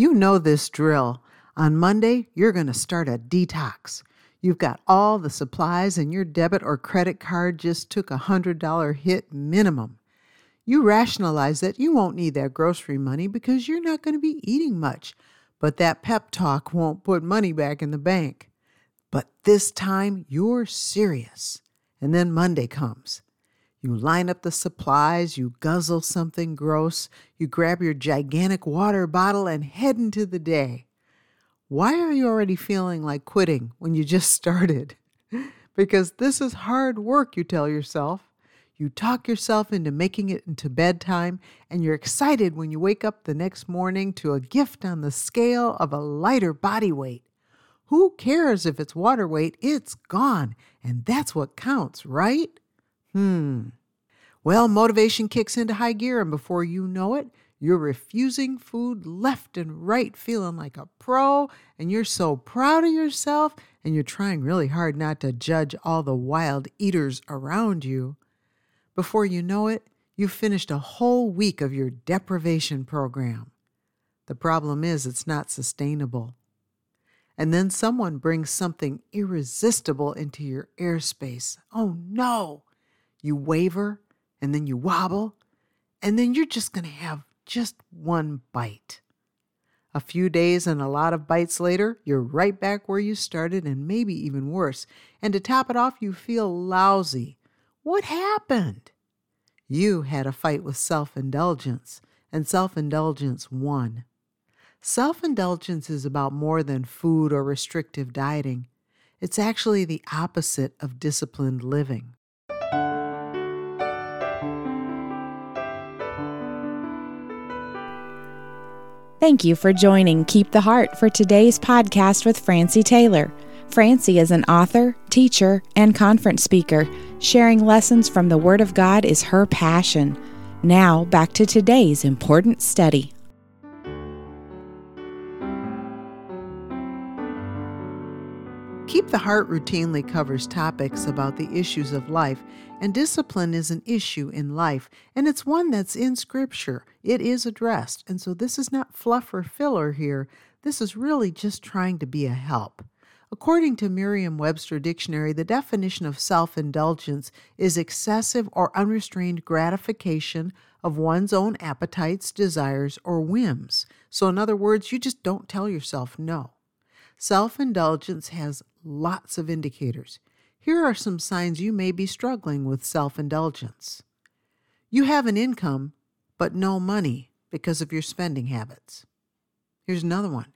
You know this drill. On Monday, you're going to start a detox. You've got all the supplies, and your debit or credit card just took a $100 hit minimum. You rationalize that you won't need that grocery money because you're not going to be eating much, but that pep talk won't put money back in the bank. But this time, you're serious. And then Monday comes. You line up the supplies, you guzzle something gross, you grab your gigantic water bottle and head into the day. Why are you already feeling like quitting when you just started? because this is hard work, you tell yourself. You talk yourself into making it into bedtime, and you're excited when you wake up the next morning to a gift on the scale of a lighter body weight. Who cares if it's water weight? It's gone, and that's what counts, right? Hmm. Well, motivation kicks into high gear, and before you know it, you're refusing food left and right, feeling like a pro, and you're so proud of yourself, and you're trying really hard not to judge all the wild eaters around you. Before you know it, you've finished a whole week of your deprivation program. The problem is, it's not sustainable. And then someone brings something irresistible into your airspace. Oh no! You waver, and then you wobble, and then you're just going to have just one bite. A few days and a lot of bites later, you're right back where you started and maybe even worse. And to top it off, you feel lousy. What happened? You had a fight with self indulgence, and self indulgence won. Self indulgence is about more than food or restrictive dieting, it's actually the opposite of disciplined living. Thank you for joining Keep the Heart for today's podcast with Francie Taylor. Francie is an author, teacher, and conference speaker. Sharing lessons from the Word of God is her passion. Now, back to today's important study. Keep the Heart routinely covers topics about the issues of life, and discipline is an issue in life, and it's one that's in Scripture. It is addressed, and so this is not fluff or filler here. This is really just trying to be a help. According to Merriam Webster Dictionary, the definition of self indulgence is excessive or unrestrained gratification of one's own appetites, desires, or whims. So, in other words, you just don't tell yourself no. Self indulgence has lots of indicators. Here are some signs you may be struggling with self indulgence. You have an income, but no money because of your spending habits. Here's another one.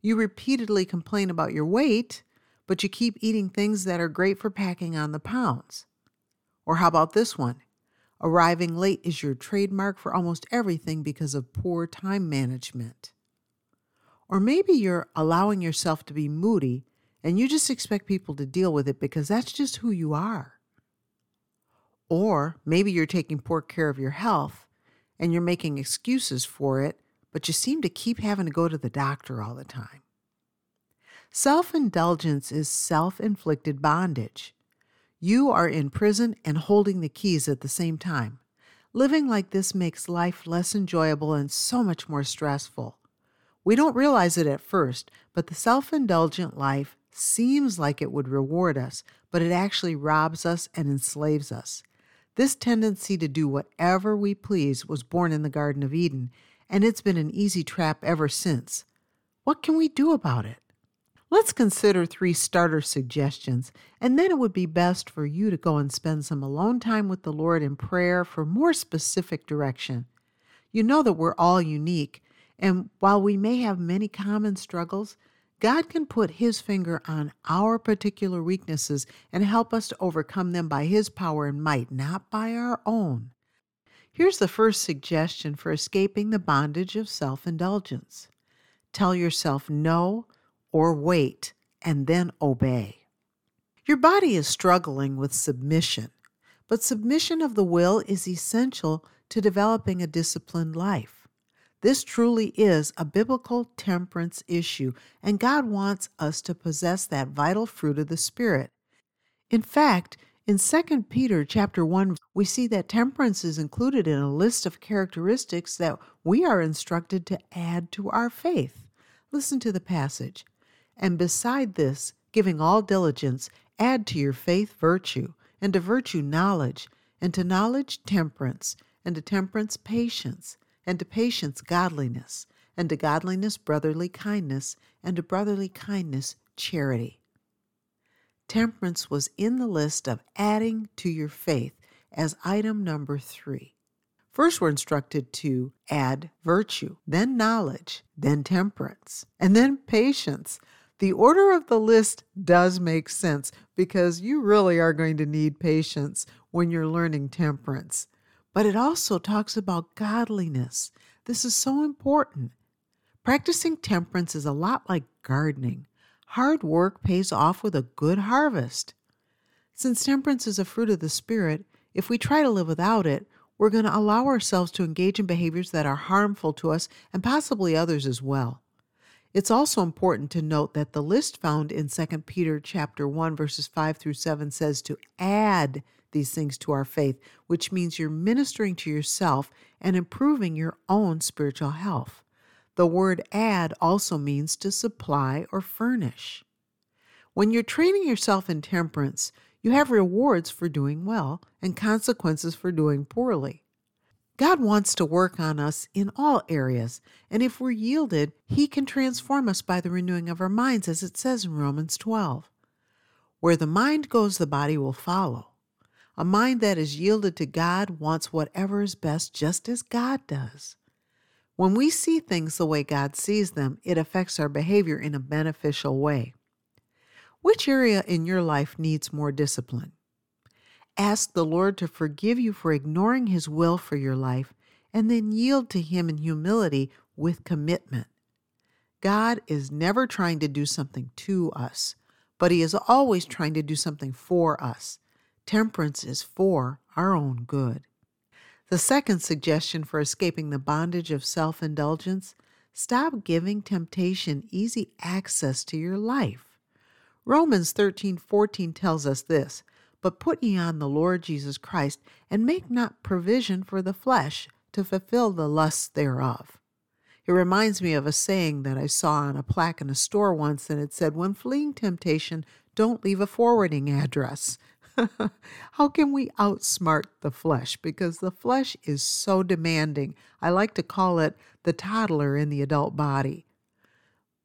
You repeatedly complain about your weight, but you keep eating things that are great for packing on the pounds. Or how about this one? Arriving late is your trademark for almost everything because of poor time management. Or maybe you're allowing yourself to be moody and you just expect people to deal with it because that's just who you are. Or maybe you're taking poor care of your health and you're making excuses for it, but you seem to keep having to go to the doctor all the time. Self indulgence is self inflicted bondage. You are in prison and holding the keys at the same time. Living like this makes life less enjoyable and so much more stressful. We don't realize it at first, but the self indulgent life seems like it would reward us, but it actually robs us and enslaves us. This tendency to do whatever we please was born in the Garden of Eden, and it's been an easy trap ever since. What can we do about it? Let's consider three starter suggestions, and then it would be best for you to go and spend some alone time with the Lord in prayer for more specific direction. You know that we're all unique, and while we may have many common struggles, God can put His finger on our particular weaknesses and help us to overcome them by His power and might, not by our own. Here's the first suggestion for escaping the bondage of self indulgence tell yourself no or wait and then obey. Your body is struggling with submission, but submission of the will is essential to developing a disciplined life. This truly is a biblical temperance issue, and God wants us to possess that vital fruit of the Spirit. In fact, in 2 Peter chapter 1, we see that temperance is included in a list of characteristics that we are instructed to add to our faith. Listen to the passage. And beside this, giving all diligence, add to your faith virtue, and to virtue knowledge, and to knowledge temperance, and to temperance patience, and to patience godliness, and to godliness brotherly kindness, and to brotherly kindness charity. Temperance was in the list of adding to your faith as item number three. First, we're instructed to add virtue, then knowledge, then temperance, and then patience. The order of the list does make sense because you really are going to need patience when you're learning temperance. But it also talks about godliness. This is so important. Practicing temperance is a lot like gardening. Hard work pays off with a good harvest. Since temperance is a fruit of the Spirit, if we try to live without it, we're going to allow ourselves to engage in behaviors that are harmful to us and possibly others as well. It's also important to note that the list found in 2 Peter chapter 1 verses 5 through 7 says to add these things to our faith, which means you're ministering to yourself and improving your own spiritual health. The word add also means to supply or furnish. When you're training yourself in temperance, you have rewards for doing well and consequences for doing poorly. God wants to work on us in all areas, and if we're yielded, He can transform us by the renewing of our minds, as it says in Romans 12. Where the mind goes, the body will follow. A mind that is yielded to God wants whatever is best, just as God does. When we see things the way God sees them, it affects our behavior in a beneficial way. Which area in your life needs more discipline? Ask the Lord to forgive you for ignoring His will for your life and then yield to Him in humility with commitment. God is never trying to do something to us, but He is always trying to do something for us. Temperance is for our own good. The second suggestion for escaping the bondage of self indulgence stop giving temptation easy access to your life. Romans 13:14 tells us this, but put ye on the Lord Jesus Christ and make not provision for the flesh to fulfill the lusts thereof. It reminds me of a saying that I saw on a plaque in a store once and it said when fleeing temptation don't leave a forwarding address. How can we outsmart the flesh? Because the flesh is so demanding. I like to call it the toddler in the adult body.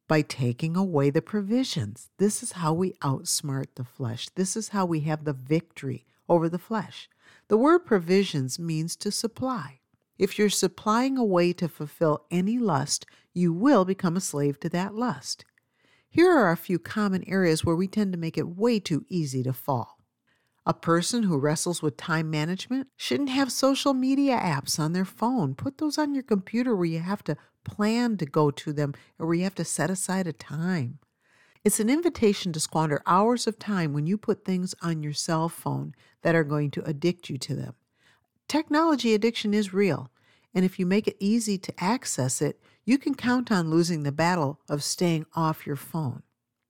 By taking away the provisions. This is how we outsmart the flesh. This is how we have the victory over the flesh. The word provisions means to supply. If you're supplying a way to fulfill any lust, you will become a slave to that lust. Here are a few common areas where we tend to make it way too easy to fall. A person who wrestles with time management shouldn't have social media apps on their phone. Put those on your computer where you have to plan to go to them or where you have to set aside a time. It's an invitation to squander hours of time when you put things on your cell phone that are going to addict you to them. Technology addiction is real, and if you make it easy to access it, you can count on losing the battle of staying off your phone.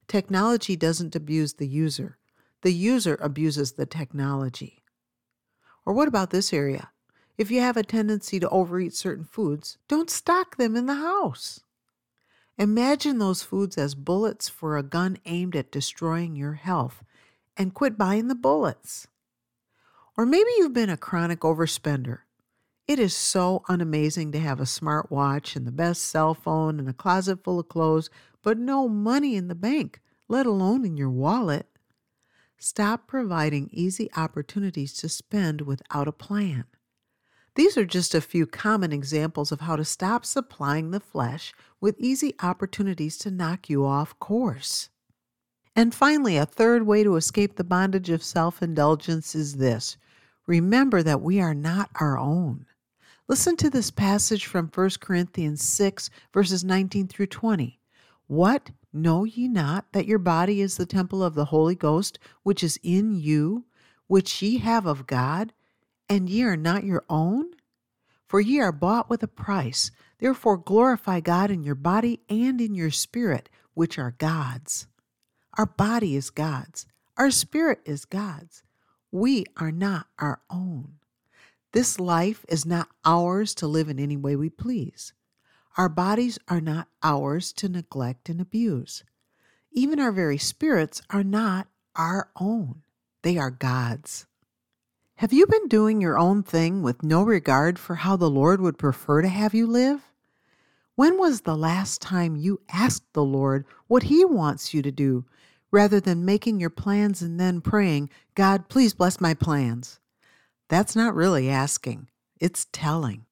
Technology doesn't abuse the user the user abuses the technology. Or what about this area? If you have a tendency to overeat certain foods, don't stock them in the house. Imagine those foods as bullets for a gun aimed at destroying your health and quit buying the bullets. Or maybe you've been a chronic overspender. It is so unamazing to have a smart watch and the best cell phone and a closet full of clothes, but no money in the bank, let alone in your wallet. Stop providing easy opportunities to spend without a plan. These are just a few common examples of how to stop supplying the flesh with easy opportunities to knock you off course. And finally, a third way to escape the bondage of self indulgence is this remember that we are not our own. Listen to this passage from 1 Corinthians 6, verses 19 through 20. What Know ye not that your body is the temple of the Holy Ghost, which is in you, which ye have of God, and ye are not your own? For ye are bought with a price. Therefore glorify God in your body and in your spirit, which are God's. Our body is God's. Our spirit is God's. We are not our own. This life is not ours to live in any way we please. Our bodies are not ours to neglect and abuse. Even our very spirits are not our own, they are God's. Have you been doing your own thing with no regard for how the Lord would prefer to have you live? When was the last time you asked the Lord what He wants you to do, rather than making your plans and then praying, God, please bless my plans? That's not really asking, it's telling.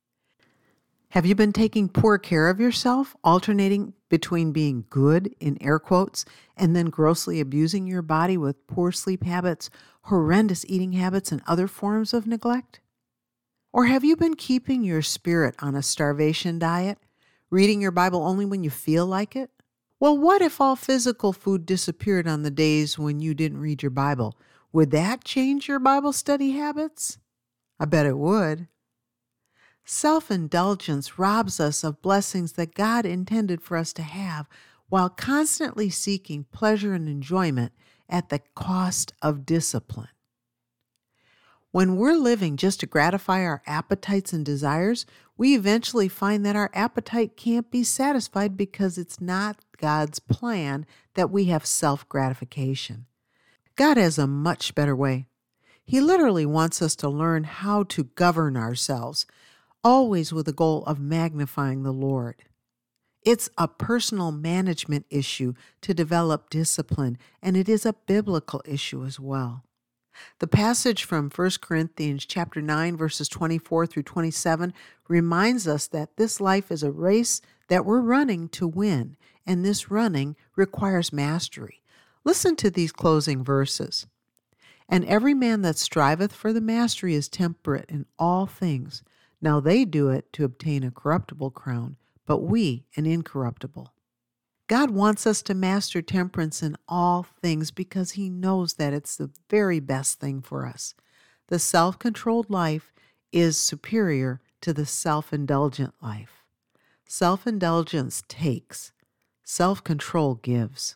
Have you been taking poor care of yourself, alternating between being good, in air quotes, and then grossly abusing your body with poor sleep habits, horrendous eating habits, and other forms of neglect? Or have you been keeping your spirit on a starvation diet, reading your Bible only when you feel like it? Well, what if all physical food disappeared on the days when you didn't read your Bible? Would that change your Bible study habits? I bet it would. Self indulgence robs us of blessings that God intended for us to have while constantly seeking pleasure and enjoyment at the cost of discipline. When we're living just to gratify our appetites and desires, we eventually find that our appetite can't be satisfied because it's not God's plan that we have self gratification. God has a much better way. He literally wants us to learn how to govern ourselves always with the goal of magnifying the Lord. It's a personal management issue to develop discipline, and it is a biblical issue as well. The passage from 1 Corinthians chapter 9 verses 24 through 27 reminds us that this life is a race that we're running to win, and this running requires mastery. Listen to these closing verses. And every man that striveth for the mastery is temperate in all things. Now they do it to obtain a corruptible crown, but we an incorruptible. God wants us to master temperance in all things because He knows that it's the very best thing for us. The self controlled life is superior to the self indulgent life. Self indulgence takes, self control gives.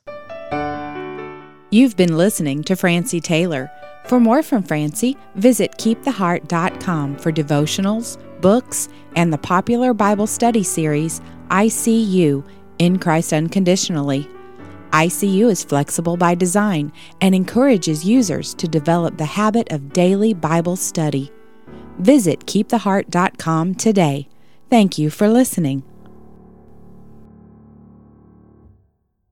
You've been listening to Francie Taylor. For more from Francie, visit keeptheheart.com for devotionals, books, and the popular Bible study series, I See You in Christ Unconditionally. ICU is flexible by design and encourages users to develop the habit of daily Bible study. Visit keeptheheart.com today. Thank you for listening.